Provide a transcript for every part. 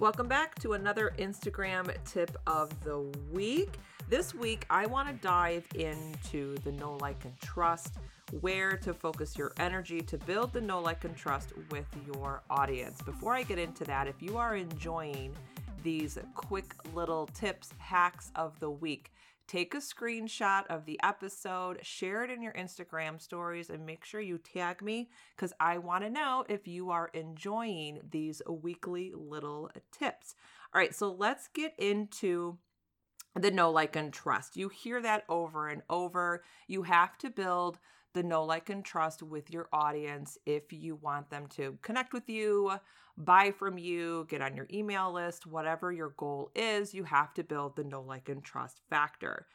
Welcome back to another Instagram tip of the week. This week, I want to dive into the know, like, and trust, where to focus your energy to build the know, like, and trust with your audience. Before I get into that, if you are enjoying these quick little tips, hacks of the week, take a screenshot of the episode, share it in your Instagram stories, and make sure you tag me because I want to know if you are enjoying these weekly little tips. All right, so let's get into the know, like, and trust. You hear that over and over. You have to build the know, like, and trust with your audience if you want them to connect with you, buy from you, get on your email list, whatever your goal is, you have to build the know, like, and trust factor.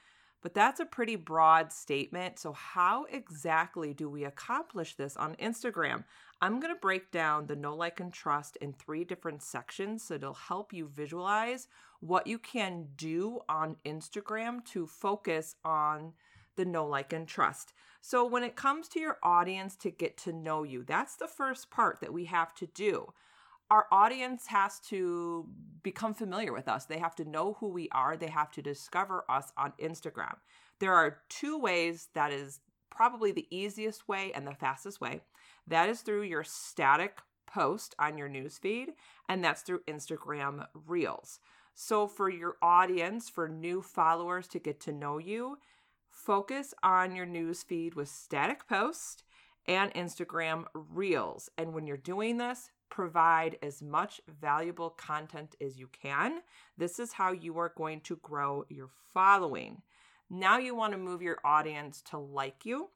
But that's a pretty broad statement. So, how exactly do we accomplish this on Instagram? I'm going to break down the know, like, and trust in three different sections so it'll help you visualize what you can do on Instagram to focus on the know, like, and trust. So, when it comes to your audience to get to know you, that's the first part that we have to do. Our audience has to become familiar with us. They have to know who we are. They have to discover us on Instagram. There are two ways that is probably the easiest way and the fastest way. That is through your static post on your newsfeed, and that's through Instagram Reels. So, for your audience, for new followers to get to know you, focus on your newsfeed with static posts and Instagram reels. And when you're doing this, provide as much valuable content as you can. This is how you are going to grow your following. Now you want to move your audience to like you.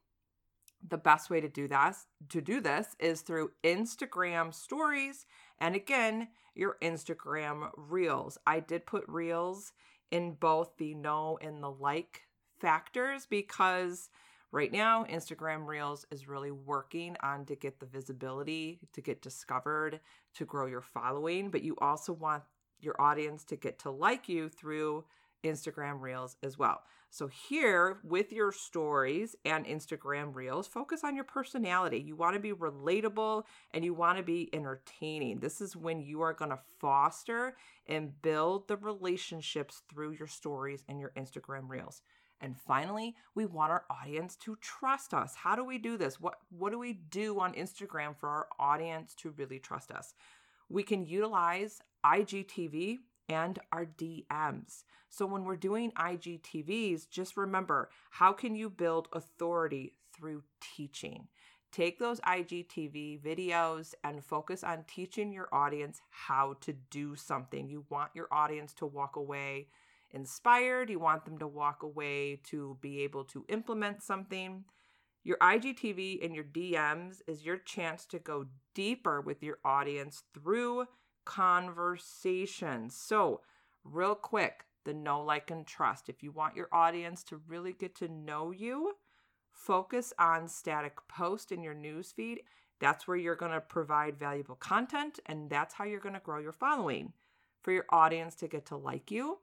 The best way to do that to do this is through Instagram stories and again, your Instagram reels. I did put reels in both the know and the like factors because right now Instagram Reels is really working on to get the visibility, to get discovered, to grow your following, but you also want your audience to get to like you through Instagram Reels as well. So, here with your stories and Instagram Reels, focus on your personality. You want to be relatable and you want to be entertaining. This is when you are going to foster and build the relationships through your stories and your Instagram Reels. And finally, we want our audience to trust us. How do we do this? What what do we do on Instagram for our audience to really trust us? We can utilize IGTV and our DMs. So when we're doing IGTVs, just remember, how can you build authority through teaching? Take those IGTV videos and focus on teaching your audience how to do something. You want your audience to walk away inspired, you want them to walk away to be able to implement something. Your IGTV and your DMs is your chance to go deeper with your audience through conversations. So, real quick, the know, like, and trust. If you want your audience to really get to know you, focus on static post in your newsfeed. That's where you're going to provide valuable content, and that's how you're going to grow your following. For your audience to get to like you,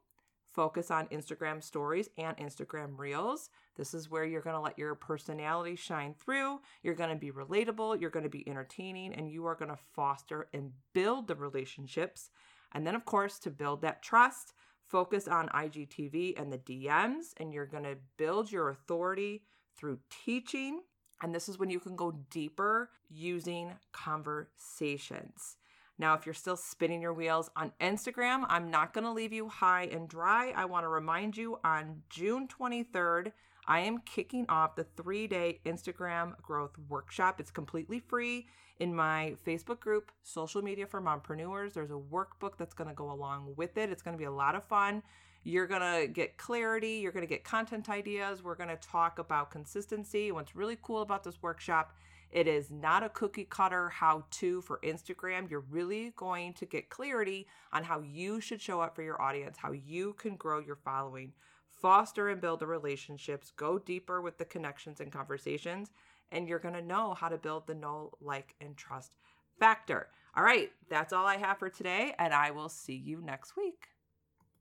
focus on Instagram stories and Instagram reels. This is where you're going to let your personality shine through. You're going to be relatable, you're going to be entertaining, and you are going to foster and build the relationships. And then, of course, to build that trust, focus on IGTV and the DMs, and you're going to build your authority through teaching. And this is when you can go deeper using conversations. Now, if you're still spinning your wheels on Instagram, I'm not going to leave you high and dry. I want to remind you on June 23rd, I am kicking off the three day Instagram growth workshop. It's completely free in my Facebook group, Social Media for Mompreneurs. There's a workbook that's going to go along with it. It's going to be a lot of fun. You're going to get clarity, you're going to get content ideas. We're going to talk about consistency. What's really cool about this workshop it is not a cookie cutter how to for Instagram. You're really going to get clarity on how you should show up for your audience, how you can grow your following, foster and build the relationships, go deeper with the connections and conversations, and you're going to know how to build the know, like, and trust factor. All right, that's all I have for today, and I will see you next week.